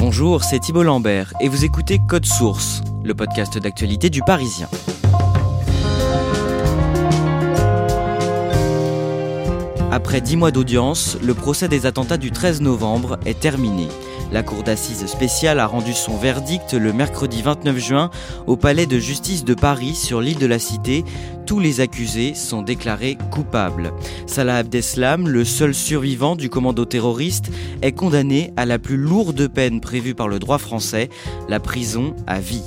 Bonjour, c'est Thibault Lambert et vous écoutez Code Source, le podcast d'actualité du Parisien. Après dix mois d'audience, le procès des attentats du 13 novembre est terminé. La Cour d'assises spéciale a rendu son verdict le mercredi 29 juin au Palais de justice de Paris sur l'île de la Cité. Tous les accusés sont déclarés coupables. Salah Abdeslam, le seul survivant du commando terroriste, est condamné à la plus lourde peine prévue par le droit français, la prison à vie.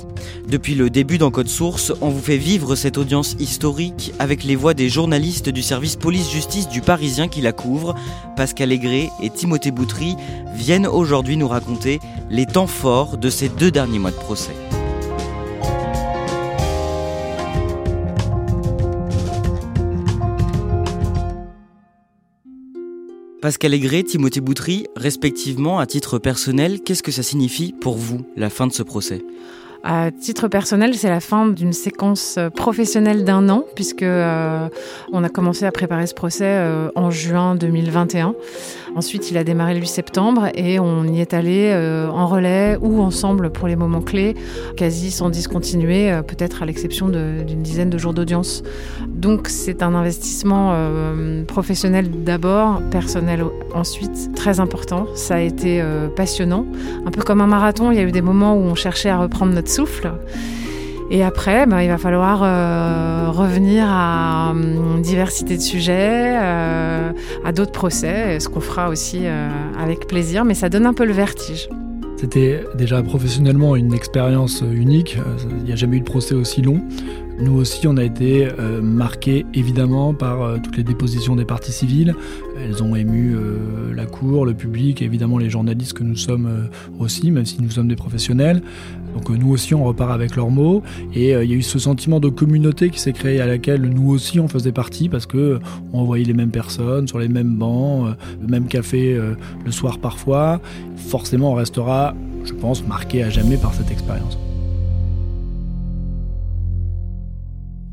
Depuis le début dans Code Source, on vous fait vivre cette audience historique avec les voix des journalistes du service police-justice du Parisien qui la couvrent. Pascal Aigret et Timothée Boutry viennent aujourd'hui nous raconter les temps forts de ces deux derniers mois de procès. Pascal Aigret, Timothée Boutry, respectivement à titre personnel, qu'est-ce que ça signifie pour vous, la fin de ce procès? À titre personnel, c'est la fin d'une séquence euh, professionnelle d'un an, puisque euh, on a commencé à préparer ce procès euh, en juin 2021. Ensuite, il a démarré le 8 septembre et on y est allé euh, en relais ou ensemble pour les moments clés, quasi sans discontinuer, euh, peut-être à l'exception d'une dizaine de jours d'audience. Donc c'est un investissement euh, professionnel d'abord, personnel ensuite, très important. Ça a été passionnant, un peu comme un marathon. Il y a eu des moments où on cherchait à reprendre notre souffle. Et après, bah, il va falloir euh, revenir à une diversité de sujets, euh, à d'autres procès, ce qu'on fera aussi euh, avec plaisir, mais ça donne un peu le vertige. C'était déjà professionnellement une expérience unique. Il n'y a jamais eu de procès aussi long. Nous aussi, on a été marqués évidemment par toutes les dépositions des parties civiles. Elles ont ému la Cour, le public, évidemment les journalistes que nous sommes aussi, même si nous sommes des professionnels. Donc nous aussi, on repart avec leurs mots. Et il y a eu ce sentiment de communauté qui s'est créé à laquelle nous aussi on faisait partie parce que on voyait les mêmes personnes sur les mêmes bancs, le même café le soir parfois. Forcément, on restera, je pense, marqué à jamais par cette expérience.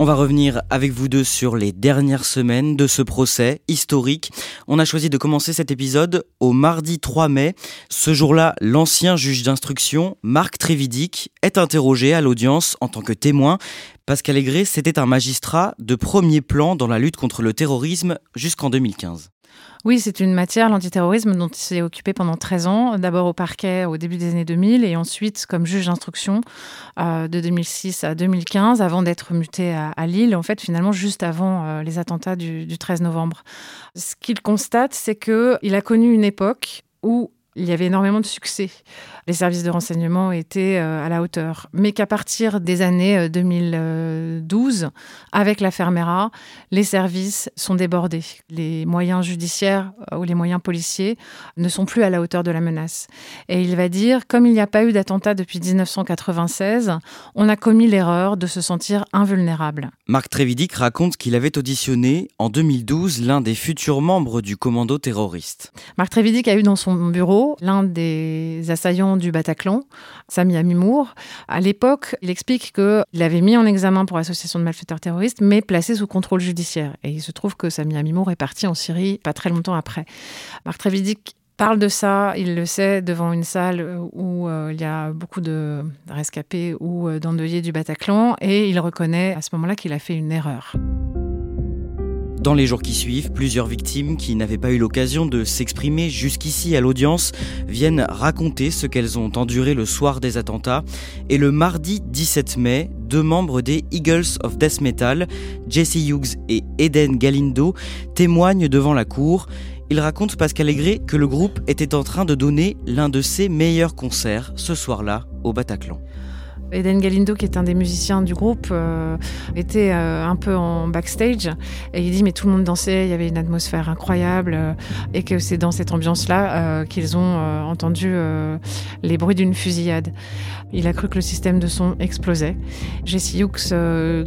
On va revenir avec vous deux sur les dernières semaines de ce procès historique. On a choisi de commencer cet épisode au mardi 3 mai. Ce jour-là, l'ancien juge d'instruction, Marc Trévidic, est interrogé à l'audience en tant que témoin. Pascal Aigret, c'était un magistrat de premier plan dans la lutte contre le terrorisme jusqu'en 2015. Oui, c'est une matière, l'antiterrorisme, dont il s'est occupé pendant 13 ans, d'abord au parquet au début des années 2000 et ensuite comme juge d'instruction euh, de 2006 à 2015 avant d'être muté à, Lille, en fait finalement juste avant euh, les attentats du, du 13 novembre. Ce qu'il constate, c'est qu'il a connu une époque où il y avait énormément de succès. Les services de renseignement étaient euh, à la hauteur. Mais qu'à partir des années 2012, euh, avec la Fermera, les services sont débordés. Les moyens judiciaires euh, ou les moyens policiers ne sont plus à la hauteur de la menace. Et il va dire, comme il n'y a pas eu d'attentat depuis 1996, on a commis l'erreur de se sentir invulnérable. Marc Trévidic raconte qu'il avait auditionné en 2012 l'un des futurs membres du commando terroriste. Marc Trévidic a eu dans son bureau l'un des assaillants du Bataclan, Sami Amimour. À l'époque, il explique qu'il avait mis en examen pour association de malfaiteurs terroristes, mais placé sous contrôle judiciaire. Et il se trouve que Sami Amimour est parti en Syrie pas très longtemps après. Marc Trévidic parle de ça, il le sait, devant une salle où euh, il y a beaucoup de rescapés ou euh, d'endeuillés du Bataclan, et il reconnaît à ce moment-là qu'il a fait une erreur. Dans les jours qui suivent, plusieurs victimes qui n'avaient pas eu l'occasion de s'exprimer jusqu'ici à l'audience viennent raconter ce qu'elles ont enduré le soir des attentats. Et le mardi 17 mai, deux membres des Eagles of Death Metal, Jesse Hughes et Eden Galindo, témoignent devant la cour. Ils racontent Pascal Aigret que le groupe était en train de donner l'un de ses meilleurs concerts ce soir-là au Bataclan. Eden Galindo, qui est un des musiciens du groupe, euh, était euh, un peu en backstage et il dit mais tout le monde dansait, il y avait une atmosphère incroyable euh, et que c'est dans cette ambiance-là qu'ils ont entendu les bruits d'une fusillade. Il a cru que le système de son explosait. Jesse Hughes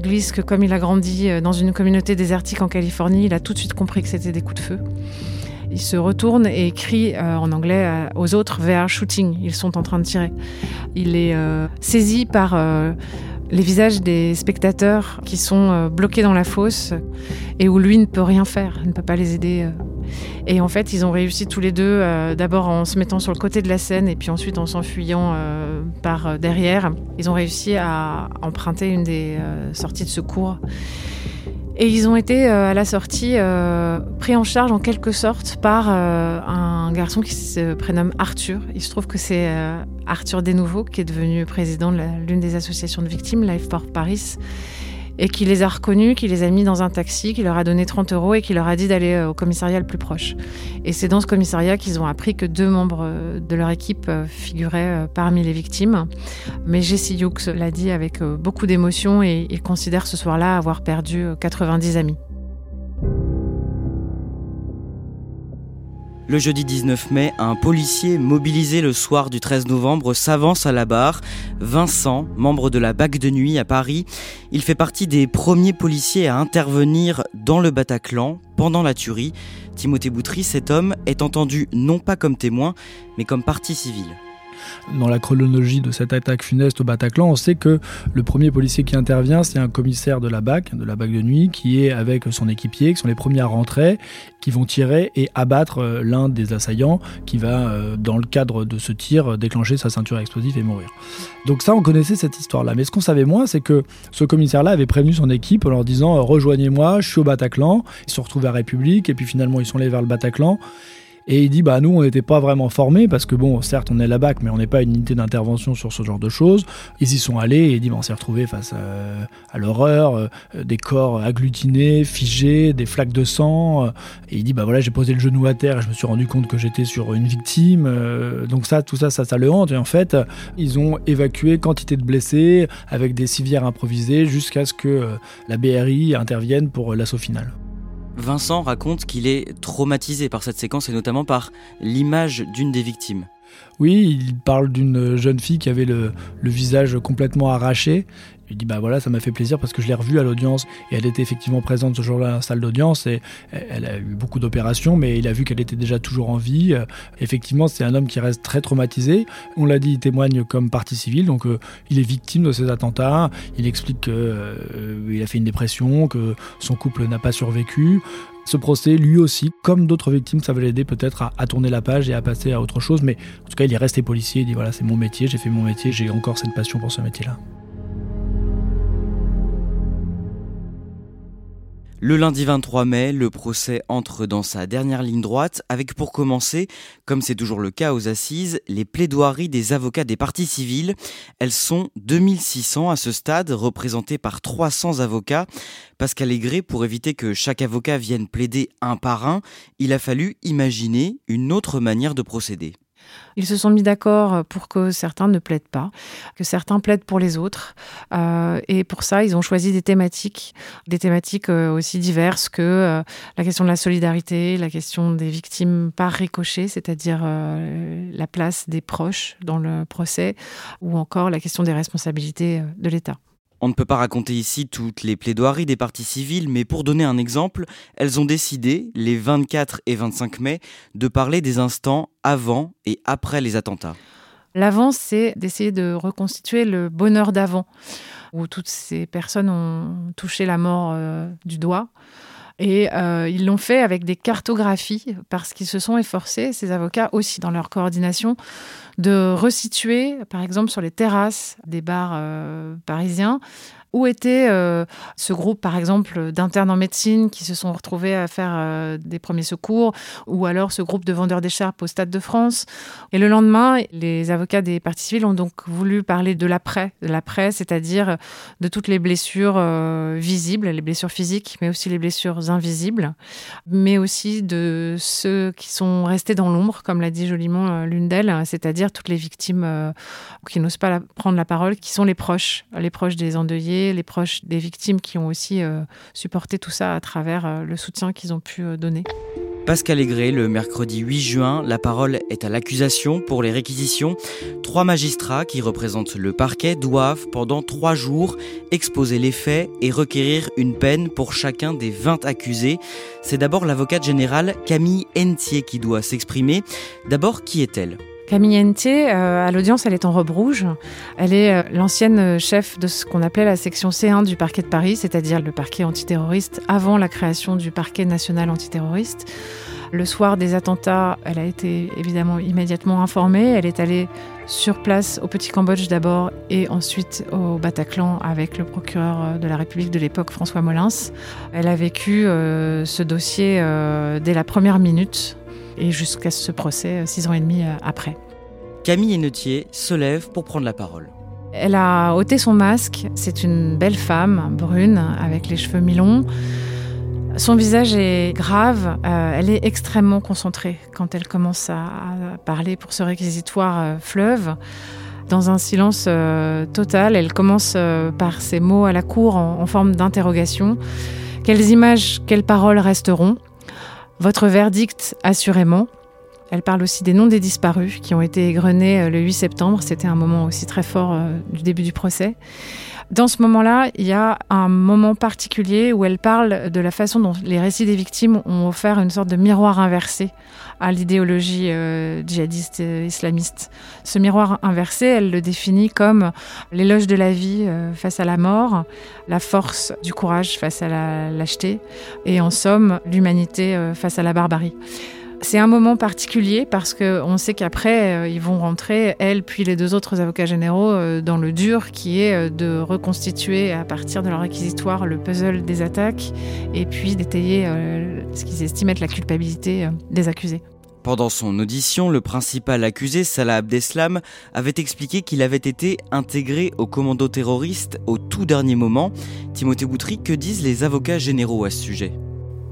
glisse que comme il a grandi dans une communauté désertique en Californie, il a tout de suite compris que c'était des coups de feu. Il se retourne et crie euh, en anglais euh, aux autres vers shooting. Ils sont en train de tirer. Il est euh, saisi par les visages des spectateurs qui sont bloqués dans la fosse et où lui ne peut rien faire, ne peut pas les aider. Et en fait, ils ont réussi tous les deux, d'abord en se mettant sur le côté de la scène et puis ensuite en s'enfuyant par derrière. Ils ont réussi à emprunter une des sorties de secours. Et ils ont été euh, à la sortie euh, pris en charge en quelque sorte par euh, un garçon qui se prénomme Arthur. Il se trouve que c'est Arthur Desnouveaux qui est devenu président de l'une des associations de victimes, Life for Paris, et qui les a reconnus, qui les a mis dans un taxi, qui leur a donné 30 euros et qui leur a dit d'aller euh, au commissariat le plus proche. Et c'est dans ce commissariat qu'ils ont appris que deux membres euh, de leur équipe euh, figuraient parmi les victimes. Mais Jesse Hughes l'a dit avec beaucoup d'émotion et il considère ce soir-là avoir perdu 90 amis. Le jeudi 19 mai, un policier mobilisé le soir du 13 novembre s'avance à la barre. Vincent, membre de la BAC de nuit à Paris, il fait partie des premiers policiers à intervenir dans le Bataclan pendant la tuerie. Timothée Boutry, cet homme, est entendu non pas comme témoin, mais comme partie civile dans la chronologie de cette attaque funeste au Bataclan, on sait que le premier policier qui intervient, c'est un commissaire de la BAC, de la BAC de nuit, qui est avec son équipier, qui sont les premiers à rentrer, qui vont tirer et abattre euh, l'un des assaillants, qui va, euh, dans le cadre de ce tir, déclencher sa ceinture explosive et mourir. Donc ça, on connaissait cette histoire-là. Mais ce qu'on savait moins, c'est que ce commissaire-là avait prévenu son équipe en leur disant euh, rejoignez-moi, je suis au Bataclan. Ils se retrouvent à République et puis finalement ils sont allés vers le Bataclan. Et il dit bah nous on n'était pas vraiment formés parce que bon certes on est la BAC mais on n'est pas une unité d'intervention sur ce genre de choses. Ils y sont allés et il dit bah, on s'est retrouvé face à, l'horreur, euh, des corps agglutinés, figés, des flaques de sang. et il dit bah voilà j'ai posé le genou à terre et je me suis rendu compte que j'étais sur une victime. Euh, donc ça tout ça ça ça le hante et en fait ils ont évacué quantité de blessés avec des civières improvisées jusqu'à ce que euh, la BRI intervienne pour l'assaut final. Vincent raconte qu'il est traumatisé par cette séquence et notamment par l'image d'une des victimes. Oui, il parle d'une jeune fille qui avait le, visage complètement arraché. Il dit bah voilà, ça m'a fait plaisir parce que je l'ai revue à l'audience et elle était effectivement présente ce jour-là dans la salle d'audience et elle a eu beaucoup d'opérations, mais il a vu qu'elle était déjà toujours en vie. Effectivement, c'est un homme qui reste très traumatisé. On l'a dit, il témoigne comme partie civile, donc euh, il est victime de ces attentats. Il explique qu'il euh, a fait une dépression, que son couple n'a pas survécu. Ce procès, lui aussi, comme d'autres victimes, ça va l'aider peut-être à, tourner la page et à passer à autre chose. Mais en tout cas, il est resté policier. Il dit voilà, c'est mon métier, j'ai fait mon métier, j'ai encore cette passion pour ce métier-là. Le lundi 23 mai, le procès entre dans sa dernière ligne droite avec pour commencer, comme c'est toujours le cas aux assises, les plaidoiries des avocats des parties civiles. Elles sont 2600 à ce stade, représentées par 300 avocats. Pascal Aigret, pour éviter que chaque avocat vienne plaider un par un, il a fallu imaginer une autre manière de procéder. Ils se sont mis d'accord pour que certains ne plaident pas, que certains plaident pour les autres. Euh, et pour ça, ils ont choisi des thématiques, des thématiques euh, aussi diverses que euh, la question de la solidarité, la question des victimes par ricochet, c'est-à-dire la place des proches dans le procès, ou encore la question des responsabilités de l'État. On ne peut pas raconter ici toutes les plaidoiries des parties civiles, mais pour donner un exemple, elles ont décidé, les 24 et 25 mai, de parler des instants avant et après les attentats. L'avant, c'est d'essayer de reconstituer le bonheur d'avant, où toutes ces personnes ont touché la mort euh, du doigt. Et euh, ils l'ont fait avec des cartographies parce qu'ils se sont efforcés, ces avocats aussi dans leur coordination, de resituer, par exemple, sur les terrasses des bars euh, parisiens, où était euh, ce groupe, par exemple, d'internes en médecine qui se sont retrouvés à faire euh, des premiers secours, ou alors ce groupe de vendeurs d'écharpes au Stade de France? Et le lendemain, les avocats des parties civiles ont donc voulu parler de l'après, de l'après, c'est-à-dire de toutes les blessures euh, visibles, les blessures physiques, mais aussi les blessures invisibles, mais aussi de ceux qui sont restés dans l'ombre, comme l'a dit joliment l'une d'elles, c'est-à-dire toutes les victimes qui n'osent pas prendre la parole, qui sont les proches, les proches des endeuillés les proches des victimes qui ont aussi euh, supporté tout ça à travers euh, le soutien qu'ils ont pu euh, donner. Pascal Aigret, le mercredi 8 juin, la parole est à l'accusation pour les réquisitions. Trois magistrats qui représentent le parquet doivent, pendant trois jours, exposer les faits et requérir une peine pour chacun des 20 accusés. C'est d'abord l'avocate générale Camille Entier qui doit s'exprimer. D'abord, qui est-elle? Camille Entier, euh, à l'audience, elle est en robe rouge. Elle est euh, l'ancienne chef de ce qu'on appelait la section C1 du parquet de Paris, c'est-à-dire le parquet antiterroriste avant la création du parquet national antiterroriste. Le soir des attentats, elle a été évidemment immédiatement informée. Elle est allée sur place au Petit Cambodge d'abord et ensuite au Bataclan avec le procureur euh, de la République de l'époque, François Molins. Elle a vécu ce dossier dès la première minute et jusqu'à ce procès euh, six ans et demi euh, après. Camille Hennetier se lève pour prendre la parole. Elle a ôté son masque. C'est une belle femme, brune, avec les cheveux mi-longs. Son visage est grave, euh, elle est extrêmement concentrée quand elle commence à, parler pour ce réquisitoire fleuve. Dans un silence total, elle commence par ces mots à la cour en forme d'interrogation. Quelles images, quelles paroles resteront? Votre verdict, assurément. Elle parle aussi des noms des disparus qui ont été égrenés euh, le 8 septembre. C'était un moment aussi très fort euh, du début du procès. Dans ce moment-là, il y a un moment particulier où elle parle de la façon dont les récits des victimes ont offert une sorte de miroir inversé à l'idéologie euh, djihadiste euh, islamiste. Ce miroir inversé, elle le définit comme l'éloge de la vie euh, face à la mort, la force du courage face à la lâcheté et en somme l'humanité face à la barbarie. C'est un moment particulier parce qu'on sait qu'après, euh, ils vont rentrer, elle puis les deux autres avocats généraux, euh, dans le dur qui est euh, de reconstituer à partir de leur réquisitoire le puzzle des attaques et puis d'étayer ce qu'ils estiment être la culpabilité des accusés. Pendant son audition, le principal accusé, Salah Abdeslam, avait expliqué qu'il avait été intégré au commando terroriste au tout dernier moment. Timothée Boutry, que disent les avocats généraux à ce sujet?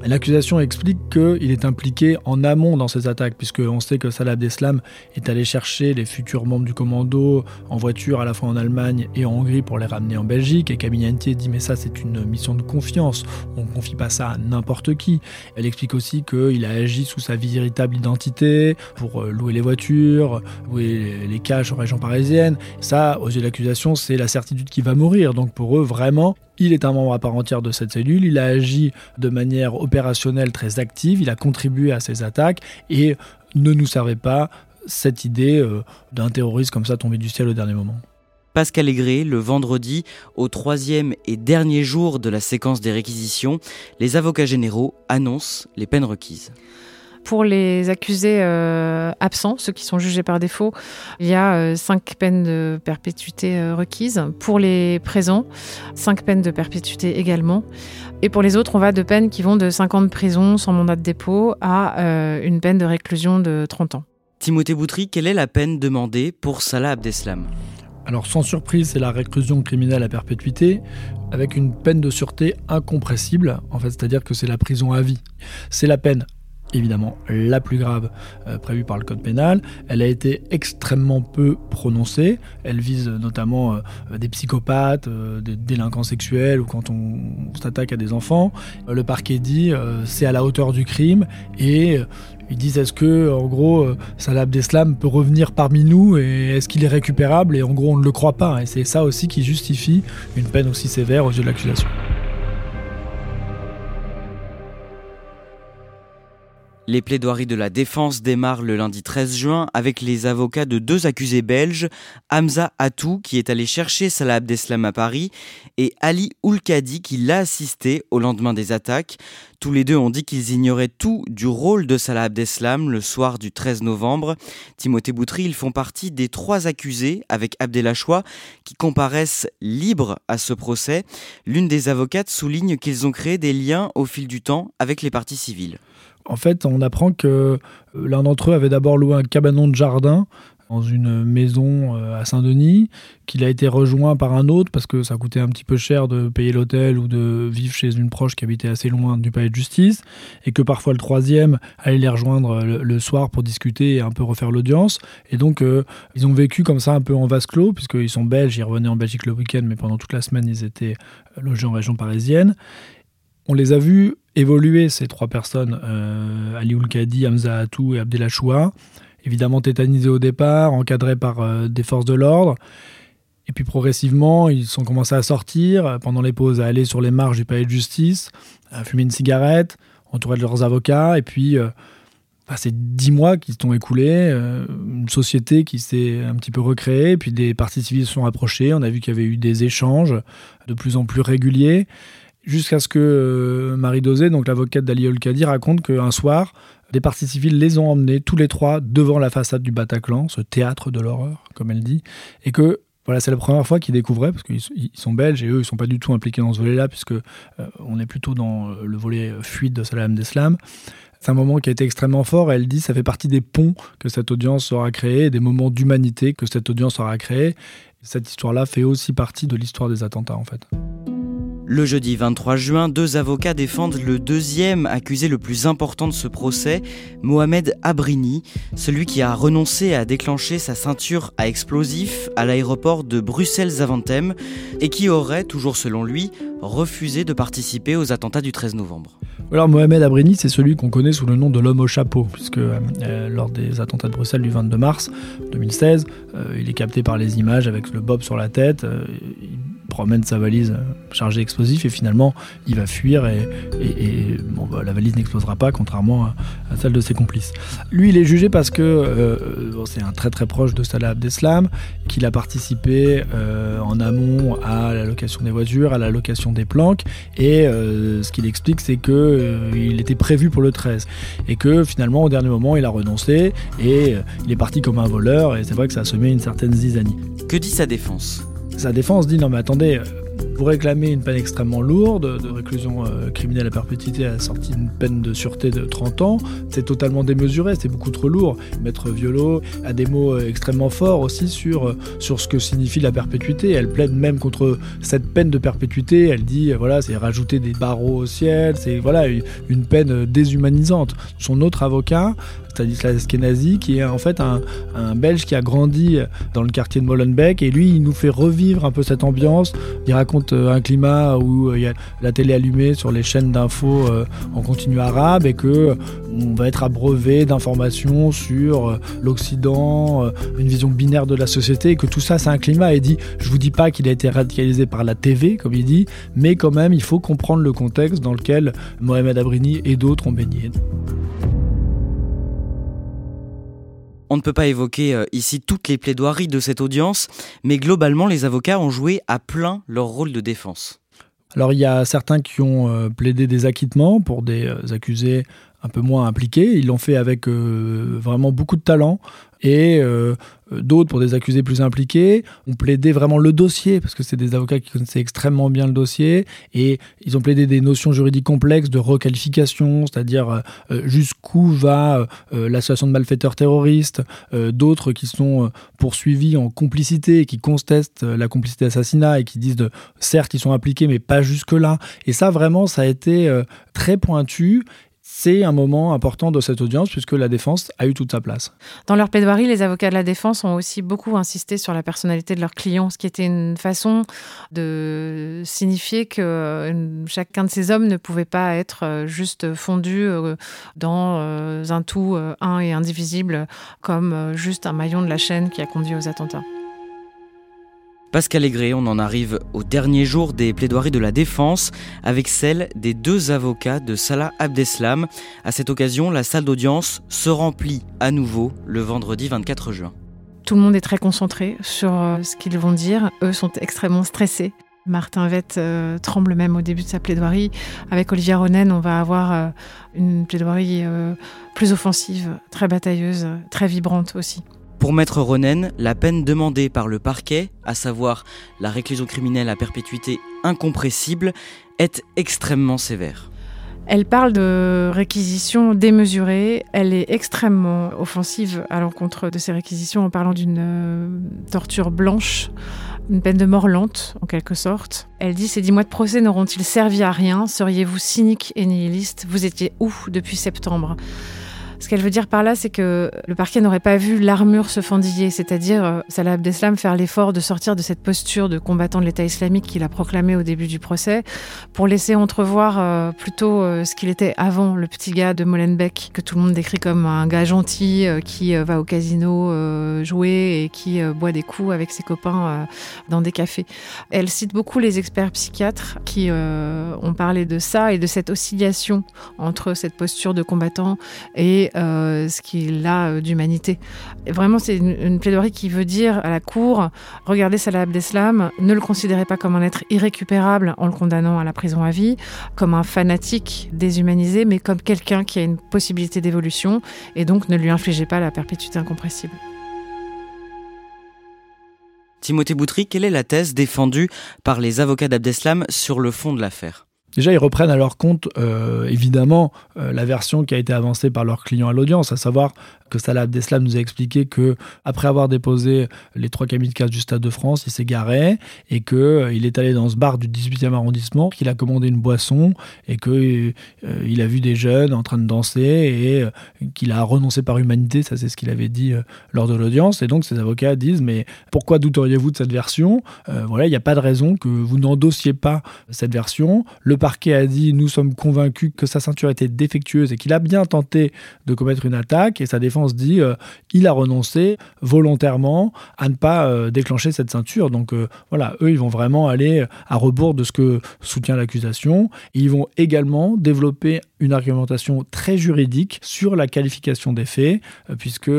L'accusation explique qu'il est impliqué en amont dans ces attaques, puisqu'on sait que Salah Abdeslam est allé chercher les futurs membres du commando en voiture à la fois en Allemagne et en Hongrie pour les ramener en Belgique. Et Camille Antier dit mais ça c'est une mission de confiance, on ne confie pas ça à n'importe qui. Elle explique aussi qu'il a agi sous sa véritable identité pour euh, louer les voitures, louer les cages en région parisienne. Ça, aux yeux de l'accusation, c'est la certitude qu'il va mourir. Donc pour eux, vraiment, il est un membre à part entière de cette cellule, il a agi de manière opérationnelle très active, il a contribué à ces attaques et ne nous servait pas cette idée euh, d'un terroriste comme ça tombé du ciel au dernier moment. Pascal Aigret, le vendredi, au troisième et dernier jour de la séquence des réquisitions, les avocats généraux annoncent les peines requises. Pour les accusés euh, absents, ceux qui sont jugés par défaut, il y a euh, cinq peines de perpétuité euh, requises. Pour les présents, cinq peines de perpétuité également. Et pour les autres, on va de peines qui vont de 5 ans de prison sans mandat de dépôt à une peine de réclusion de 30 ans. Timothée Boutry, quelle est la peine demandée pour Salah Abdeslam? Alors sans surprise, c'est la réclusion criminelle à perpétuité avec une peine de sûreté incompressible, en fait, c'est-à-dire que c'est la prison à vie. C'est la peine évidemment la plus grave euh, prévue par le code pénal. Elle a été extrêmement peu prononcée. Elle vise notamment euh, des psychopathes, euh, des délinquants sexuels ou quand on, s'attaque à des enfants. le parquet dit c'est à la hauteur du crime et ils disent est-ce que en gros Salah Abdeslam peut revenir parmi nous et est-ce qu'il est récupérable? Et en gros on ne le croit pas et c'est ça aussi qui justifie une peine aussi sévère aux yeux de l'accusation. Les plaidoiries de la défense démarrent le lundi 13 juin avec les avocats de deux accusés belges, Hamza Atou qui est allé chercher Salah Abdeslam à Paris et Ali Oulkadi qui l'a assisté au lendemain des attaques. Tous les deux ont dit qu'ils ignoraient tout du rôle de Salah Abdeslam le soir du 13 novembre. Timothée Boutry, ils font partie des trois accusés avec Abdelachoua qui comparaissent libres à ce procès. L'une des avocates souligne qu'ils ont créé des liens au fil du temps avec les parties civiles. En fait, on apprend que euh, l'un d'entre eux avait d'abord loué un cabanon de jardin dans une maison euh, à Saint-Denis, qu'il a été rejoint par un autre parce que ça coûtait un petit peu cher de payer l'hôtel ou de vivre chez une proche qui habitait assez loin du palais de justice, et que parfois le troisième allait les rejoindre le, soir pour discuter et un peu refaire l'audience. Et donc, euh, ils ont vécu comme ça un peu en vase clos, puisqu'ils sont belges, ils revenaient en Belgique le week-end, mais pendant toute la semaine, ils étaient logés en région parisienne. On les a vus évoluer, ces trois personnes, euh, Ali Oulkadi, Hamza Atou et Abdelachoua, évidemment tétanisés au départ, encadrés par euh, des forces de l'ordre. Et puis progressivement, ils sont commencés à sortir, pendant les pauses, à aller sur les marges du palais de justice, à fumer une cigarette, entourés de leurs avocats. Et puis, euh, c'est dix mois qui se sont écoulés, une société qui s'est un petit peu recréée, puis des parties civiles se sont approchées. On a vu qu'il y avait eu des échanges de plus en plus réguliers jusqu'à ce que euh, Marie Dosé, donc l'avocate d'Ali Olkadi, raconte qu'un soir, des parties civiles les ont emmenés tous les trois devant la façade du Bataclan, ce théâtre de l'horreur, comme elle dit, et que voilà, c'est la première fois qu'ils découvraient, parce qu'ils sont belges et eux, ils ne sont pas du tout impliqués dans ce volet-là, puisque euh, on est plutôt dans euh, le volet fuite de Salam Deslam. C'est un moment qui a été extrêmement fort. Et elle dit ça fait partie des ponts que cette audience aura créé, des moments d'humanité que cette audience aura créé. Cette histoire-là fait aussi partie de l'histoire des attentats, en fait. Le jeudi 23 juin, deux avocats défendent le deuxième accusé le plus important de ce procès, Mohamed Abrini, celui qui a renoncé à déclencher sa ceinture à explosifs à l'aéroport de Bruxelles-Zaventem et qui aurait, toujours selon lui, refusé de participer aux attentats du 13 novembre. Alors Mohamed Abrini, c'est celui qu'on connaît sous le nom de l'homme au chapeau, puisque euh, lors des attentats de Bruxelles du 22 mars 2016, euh, il est capté par les images avec le bob sur la tête. Euh, promène sa valise chargée d'explosifs et finalement il va fuir et, bon, bah, la valise n'explosera pas contrairement à, celle de ses complices. Lui il est jugé parce que euh, c'est un très très proche de Salah Abdeslam, qu'il a participé euh, en amont à la location des voitures, à la location des planques et euh, ce qu'il explique c'est que il était prévu pour le 13 et que finalement au dernier moment il a renoncé et il est parti comme un voleur et c'est vrai que ça a semé une certaine zizanie. Que dit sa défense? Sa défense dit non mais attendez, vous réclamez une peine extrêmement lourde de réclusion euh, criminelle à perpétuité à la sortie d'une peine de sûreté de 30 ans. C'est totalement démesuré, c'est beaucoup trop lourd. Maître Violo a des mots euh, extrêmement forts aussi sur, euh, sur ce que signifie la perpétuité. Elle plaide même contre cette peine de perpétuité. Elle dit, voilà, c'est rajouter des barreaux au ciel, c'est voilà, une peine déshumanisante. Son autre avocat, Stanislas Kenazi, qui est en fait un, Belge qui a grandi dans le quartier de Molenbeek. Et lui, il nous fait revivre un peu cette ambiance. Il raconte euh, un climat où euh, il y a la télé allumée sur les chaînes d'infos euh, en continu arabe et que on va être abreuvé d'informations sur l'Occident, une vision binaire de la société, et que tout ça, c'est un climat. Et dit, je vous dis pas qu'il a été radicalisé par la TV, comme il dit, mais quand même, il faut comprendre le contexte dans lequel Mohamed Abrini et d'autres ont baigné. On ne peut pas évoquer euh, ici toutes les plaidoiries de cette audience, mais globalement, les avocats ont joué à plein leur rôle de défense. Alors il y a certains qui ont euh, plaidé des acquittements pour des euh, accusés un peu moins impliqués. Ils l'ont fait avec vraiment beaucoup de talent et euh, d'autres pour des accusés plus impliqués. Ont plaidé vraiment le dossier parce que c'est des avocats qui connaissaient extrêmement bien le dossier et ils ont plaidé des notions juridiques complexes de requalification, c'est-à-dire euh, euh, jusqu'où va l'association de malfaiteurs terroristes, d'autres qui sont poursuivis en complicité qui contestent la complicité d'assassinat et qui disent de, certes ils sont impliqués mais pas jusque là et ça vraiment ça a été très pointu c'est un moment important de cette audience puisque la défense a eu toute sa place. Dans leur plaidoirie, les avocats de la défense ont aussi beaucoup insisté sur la personnalité de leurs clients, ce qui était une façon de signifier que euh, chacun de ces hommes ne pouvait pas être euh, juste fondu euh, dans un tout un et indivisible comme juste un maillon de la chaîne qui a conduit aux attentats. Pascal Aigret, on en arrive au dernier jour des plaidoiries de la défense avec celle des deux avocats de Salah Abdeslam. À cette occasion, la salle d'audience se remplit à nouveau le vendredi 24 juin. Tout le monde est très concentré sur euh, ce qu'ils vont dire. Eux sont extrêmement stressés. Martin Vett euh, tremble même au début de sa plaidoirie. Avec Olivier Ronen, on va avoir euh, une plaidoirie plus offensive, très batailleuse, très vibrante aussi. Pour Maître Ronen, la peine demandée par le parquet, à savoir la réclusion criminelle à perpétuité incompressible, est extrêmement sévère. Elle parle de réquisition démesurée. Elle est extrêmement offensive à l'encontre de ces réquisitions en parlant d'une euh, torture blanche, une peine de mort lente en quelque sorte. Elle dit Ces dix mois de procès n'auront-ils servi à rien? Seriez-vous cynique et nihiliste? Vous étiez où depuis septembre? Ce qu'elle veut dire par là, c'est que le parquet n'aurait pas vu l'armure se fendiller, c'est-à-dire euh, Salah Abdeslam faire l'effort de sortir de cette posture de combattant de l'État islamique qu'il a proclamé au début du procès, pour laisser entrevoir euh, plutôt euh, ce qu'il était avant, le petit gars de Molenbeek, que tout le monde décrit comme un gars gentil qui va au casino jouer et qui boit des coups avec ses copains dans des cafés. Elle cite beaucoup les experts psychiatres qui ont parlé de ça et de cette oscillation entre cette posture de combattant et euh, ce qu'il a euh, d'humanité. Vraiment, c'est une, plaidoirie qui veut dire à la Cour, regardez Salah Abdeslam, ne le considérez pas comme un être irrécupérable en le condamnant à la prison à vie, comme un fanatique déshumanisé, mais comme quelqu'un qui a une possibilité d'évolution, et donc ne lui infligez pas la perpétuité incompressible. Timothée Boutry, quelle est la thèse défendue par les avocats d'Abdeslam sur le fond de l'affaire? Déjà, ils reprennent à leur compte, euh, évidemment, la version qui a été avancée par leur client à l'audience, à savoir que Salah nous a expliqué que après avoir déposé les trois kamikazes du Stade de France, il s'est garé et que euh, il est allé dans ce bar du 18e arrondissement, qu'il a commandé une boisson et que euh, il a vu des jeunes en train de danser et euh, qu'il a renoncé par humanité, ça c'est ce qu'il avait dit lors de l'audience et donc ses avocats disent mais pourquoi douteriez-vous de cette version? Voilà, il n'y a pas de raison que vous n'endossiez pas cette version. Le parquet a dit nous sommes convaincus que sa ceinture était défectueuse et qu'il a bien tenté de commettre une attaque et sa défense se dit euh, il a renoncé volontairement à ne pas euh, déclencher cette ceinture. Donc euh, voilà, eux, ils vont vraiment aller à rebours de ce que soutient l'accusation. Ils vont également développer une argumentation très juridique sur la qualification des faits, puisque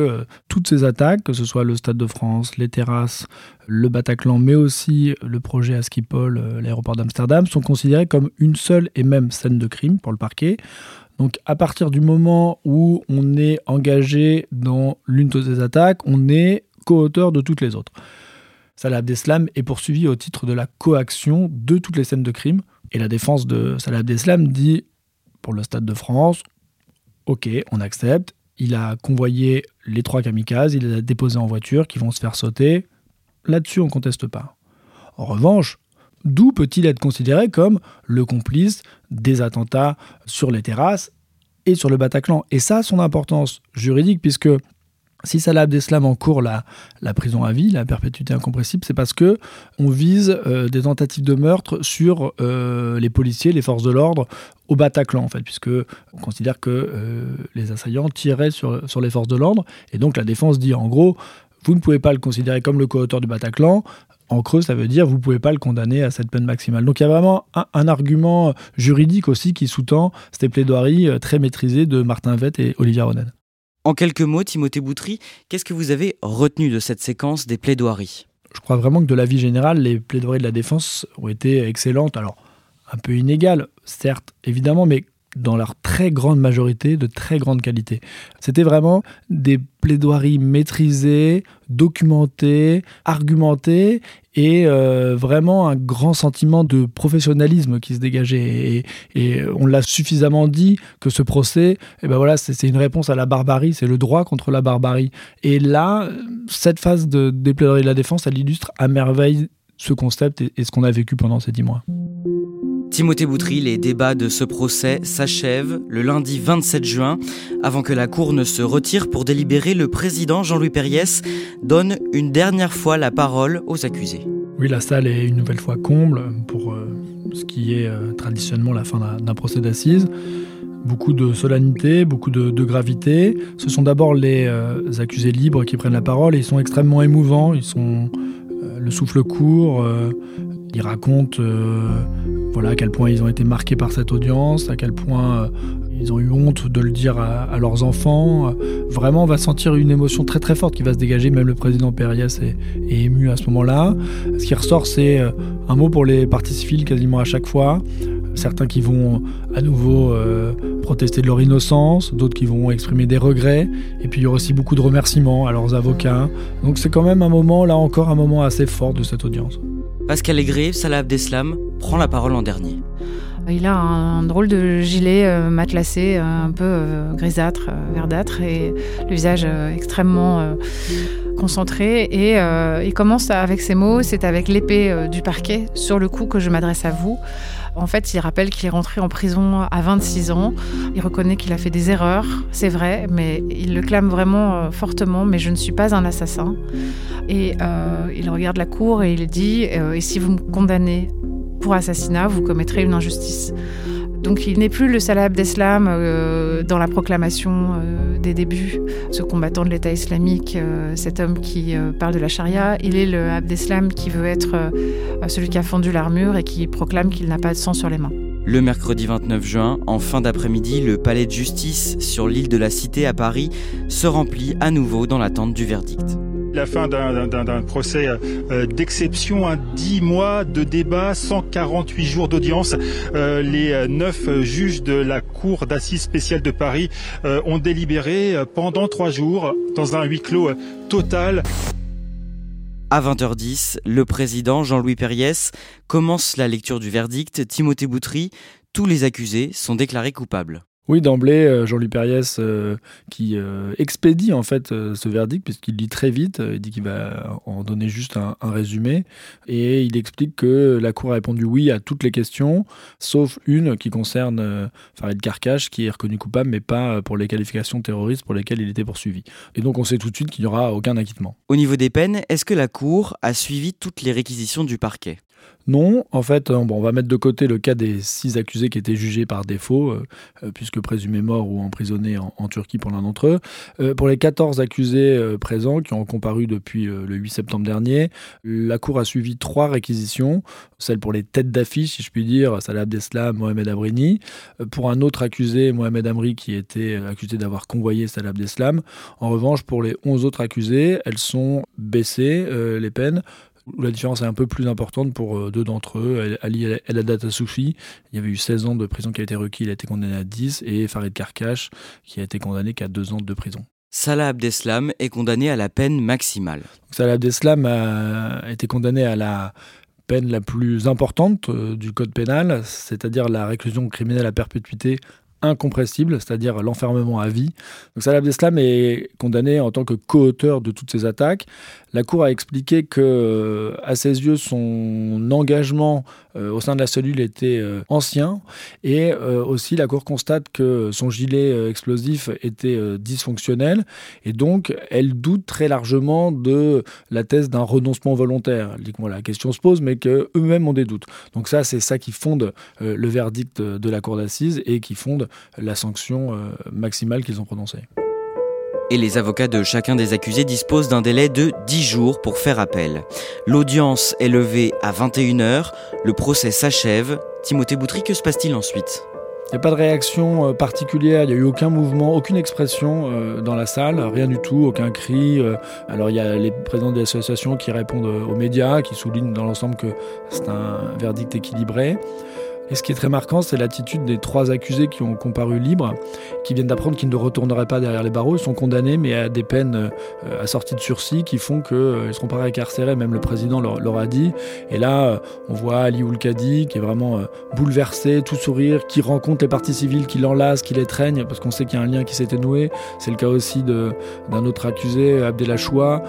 toutes ces attaques, que ce soit le Stade de France, les terrasses, le Bataclan, mais aussi le projet à Schiphol, l'aéroport d'Amsterdam, sont considérés comme une seule et même scène de crime pour le parquet. Donc à partir du moment où on est engagé dans l'une de ces attaques, on est co-auteur de toutes les autres. Salah Abdeslam est poursuivi au titre de la coaction de toutes les scènes de crime. Et la défense de Salah Abdeslam dit, pour le Stade de France, ok, on accepte. Il a convoyé les trois kamikazes, il les a déposés en voiture, qui vont se faire sauter. Là-dessus, on ne conteste pas. En revanche, D'où peut-il être considéré comme le complice des attentats sur les terrasses et sur le Bataclan? Et ça a son importance juridique, puisque si Salah Abdeslam encourt la, la prison à vie, la perpétuité incompressible, c'est parce que on vise euh, des tentatives de meurtre sur euh, les policiers, les forces de l'ordre au Bataclan, en fait, puisque on considère que euh, les assaillants tiraient sur, sur les forces de l'ordre. Et donc la défense dit en gros, vous ne pouvez pas le considérer comme le co-auteur du Bataclan, en creux, ça veut dire vous ne pouvez pas le condamner à cette peine maximale. Donc il y a vraiment un, argument juridique aussi qui sous-tend ces plaidoiries euh, très maîtrisées de Martin Vett et Olivier Ronen. En quelques mots, Timothée Boutry, qu'est-ce que vous avez retenu de cette séquence des plaidoiries? Je crois vraiment que de la vie générale, les plaidoiries de la défense ont été excellentes. Alors, un peu inégales, certes, évidemment, mais dans leur très grande majorité de très grande qualité. C'était vraiment des plaidoiries maîtrisées, documentées, argumentées et euh, vraiment un grand sentiment de professionnalisme qui se dégageait. Et, on l'a suffisamment dit que ce procès, eh ben voilà, c'est une réponse à la barbarie, c'est le droit contre la barbarie. Et là, cette phase de, des plaidoiries de la défense, elle illustre à merveille ce concept et ce qu'on a vécu pendant ces dix mois. Timothée Boutry, les débats de ce procès s'achèvent le lundi 27 juin. Avant que la Cour ne se retire pour délibérer, le président Jean-Louis Perriès donne une dernière fois la parole aux accusés. Oui, la salle est une nouvelle fois comble pour euh, ce qui est euh, traditionnellement la fin d'un procès d'assises. Beaucoup de solennité, beaucoup de, gravité. Ce sont d'abord les euh, accusés libres qui prennent la parole et ils sont extrêmement émouvants. Ils sont le souffle court. Il raconte voilà, à quel point ils ont été marqués par cette audience, à quel point ils ont eu honte de le dire à, leurs enfants. Vraiment, on va sentir une émotion très très forte qui va se dégager. Même le président Périès est, ému à ce moment-là. Ce qui ressort, c'est euh, un mot pour les partis civils quasiment à chaque fois. Certains qui vont à nouveau euh, protester de leur innocence, d'autres qui vont exprimer des regrets, et puis il y aura aussi beaucoup de remerciements à leurs avocats. Donc c'est quand même un moment, là encore, un moment assez fort de cette audience. Pascal Aigret, Salah Abdeslam, prend la parole en dernier. Il a un drôle de gilet euh, matelassé, euh, un peu euh, grisâtre, verdâtre, et le visage extrêmement concentré. Et il commence avec ces mots c'est avec l'épée du parquet sur le coup que je m'adresse à vous. En fait, il rappelle qu'il est rentré en prison à 26 ans. Il reconnaît qu'il a fait des erreurs, c'est vrai, mais il le clame vraiment fortement, mais je ne suis pas un assassin. Et il regarde la cour et il dit, et si vous me condamnez pour assassinat, vous commettrez une injustice. Donc il n'est plus le Salah Abdeslam euh, dans la proclamation euh, des débuts, ce combattant de l'État islamique, euh, cet homme qui parle de la charia. Il est le Abdeslam qui veut être celui qui a fendu l'armure et qui proclame qu'il n'a pas de sang sur les mains. Le mercredi 29 juin, en fin d'après-midi, le palais de justice sur l'île de la Cité à Paris se remplit à nouveau dans l'attente du verdict la fin d'un procès euh, d'exception, un 10 mois de débat, 148 jours d'audience. Euh, les neuf juges de la Cour d'assises spéciale de Paris euh, ont délibéré pendant trois jours dans un huis clos total. À 20h10, le président Jean-Louis Perriès commence la lecture du verdict. Timothée Boutry, tous les accusés sont déclarés coupables. Oui, d'emblée, euh, Jean-Louis Perriès euh, qui euh, expédie en fait ce verdict puisqu'il lit très vite, il dit qu'il va en donner juste un, résumé et il explique que la Cour a répondu oui à toutes les questions sauf une qui concerne Farid Karkash qui est reconnu coupable mais pas pour les qualifications terroristes pour lesquelles il était poursuivi. Et donc on sait tout de suite qu'il n'y aura aucun acquittement. Au niveau des peines, est-ce que la Cour a suivi toutes les réquisitions du parquet? Non, en fait, euh, on va mettre de côté le cas des six accusés qui étaient jugés par défaut, euh, euh, puisque présumés morts ou emprisonnés en, Turquie pour l'un d'entre eux. pour les 14 accusés présents qui ont comparu depuis le 8 septembre dernier, la Cour a suivi trois réquisitions, celle pour les têtes d'affiche, si je puis dire, Salah Abdeslam, Mohamed Abrini, pour un autre accusé, Mohamed Amri, qui était accusé d'avoir convoyé Salah Abdeslam. En revanche, pour les 11 autres accusés, elles sont baissées, les peines, la différence est un peu plus importante pour euh, deux d'entre eux. Ali El Haddad Soufi, il y avait eu 16 ans de prison qui a été requis, il a été condamné à 10, et Farid Karkash, qui a été condamné qu'à 2 ans de prison. Salah Abdeslam est condamné à la peine maximale. Salah Abdeslam a été condamné à la peine la plus importante euh, du code pénal, c'est-à-dire la réclusion criminelle à perpétuité incompressible, c'est-à-dire l'enfermement à vie. Donc Salah Abdeslam est condamné en tant que co-auteur de toutes ces attaques. La Cour a expliqué que, euh, à ses yeux, son engagement euh, au sein de la cellule était euh, ancien et aussi la Cour constate que son gilet explosif était dysfonctionnel et donc elle doute très largement de la thèse d'un renoncement volontaire. La question se pose mais qu'eux-mêmes ont des doutes. Donc ça, c'est ça qui fonde le verdict de la Cour d'assises et qui fonde la sanction maximale qu'ils ont prononcée et les avocats de chacun des accusés disposent d'un délai de 10 jours pour faire appel. L'audience est levée à 21h, le procès s'achève. Timothée Boutry, que se passe-t-il ensuite? Il n'y a pas de réaction euh, particulière, il n'y a eu aucun mouvement, aucune expression euh, dans la salle, rien du tout, aucun cri. Euh. Alors il y a les présidents des associations qui répondent aux médias, qui soulignent dans l'ensemble que c'est un verdict équilibré. Et ce qui est très marquant, c'est l'attitude des trois accusés qui ont comparu libres, qui viennent d'apprendre qu'ils ne retourneraient pas derrière les barreaux. Ils sont condamnés, mais à des peines euh, assorties de sursis qui font qu'ils euh, ne seront pas réincarcérés. Même le président leur, a dit. Et là, euh, on voit Ali Oulkadi qui est vraiment bouleversé, tout sourire, qui rencontre les parties civiles, qui l'enlacent, qui l'étreignent, parce qu'on sait qu'il y a un lien qui s'était noué. C'est le cas aussi d'un autre accusé, Abdelachoua,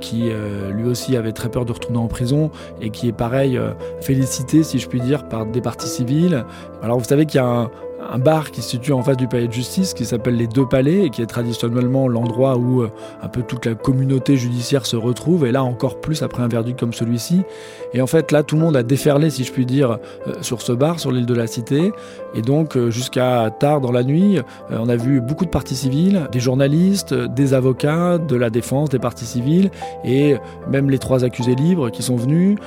qui lui aussi avait très peur de retourner en prison et qui est pareil félicité, si je puis dire, par des parties civiles alors vous savez qu'il y a un bar qui se situe en face du palais de justice qui s'appelle les Deux Palais et qui est traditionnellement l'endroit où euh, un peu toute la communauté judiciaire se retrouve et là encore plus après un verdict comme celui-ci. Et en fait là tout le monde a déferlé si je puis dire euh, sur ce bar sur l'île de la Cité et donc euh, jusqu'à tard dans la nuit on a vu beaucoup de parties civiles, des journalistes, des avocats, de la défense, des parties civiles et même les trois accusés libres qui sont venus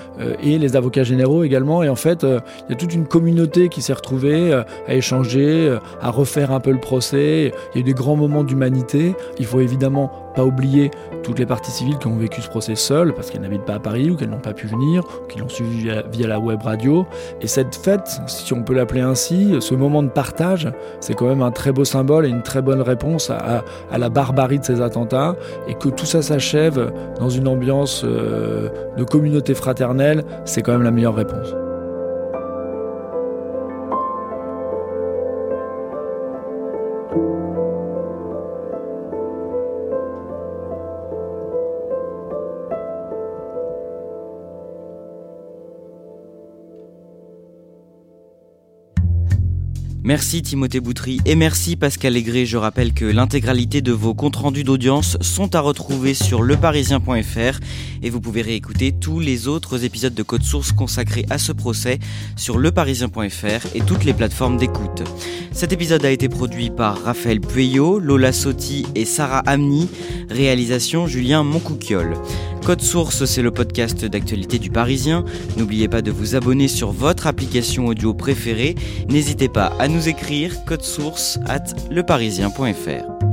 et les avocats généraux également et en fait il y a toute une communauté qui s'est retrouvée à échanger euh, à refaire un peu le procès. Il y a eu des grands moments d'humanité. Il faut évidemment pas oublier toutes les parties civiles qui ont vécu ce procès seules parce qu'elles n'habitent pas à Paris ou qu'elles n'ont pas pu venir, ou qui l'ont suivi via, la web radio. Et cette fête, si on peut l'appeler ainsi, ce moment de partage, c'est quand même un très beau symbole et une très bonne réponse à, la barbarie de ces attentats. Et que tout ça s'achève dans une ambiance euh, de communauté fraternelle, c'est quand même la meilleure réponse. Merci Timothée Boutry et merci Pascal Aigret. Je rappelle que l'intégralité de vos comptes rendus d'audience sont à retrouver sur leparisien.fr et vous pouvez réécouter tous les autres épisodes de Code Source consacrés à ce procès sur leparisien.fr et toutes les plateformes d'écoute. Cet épisode a été produit par Raphaël Pueyo, Lola Sotti et Sarah Amni. Réalisation Julien Moncouquiole. Code Source, c'est le podcast d'actualité du Parisien. N'oubliez pas de vous abonner sur votre application audio préférée. N'hésitez pas à nous écrire code source at leparisien.fr.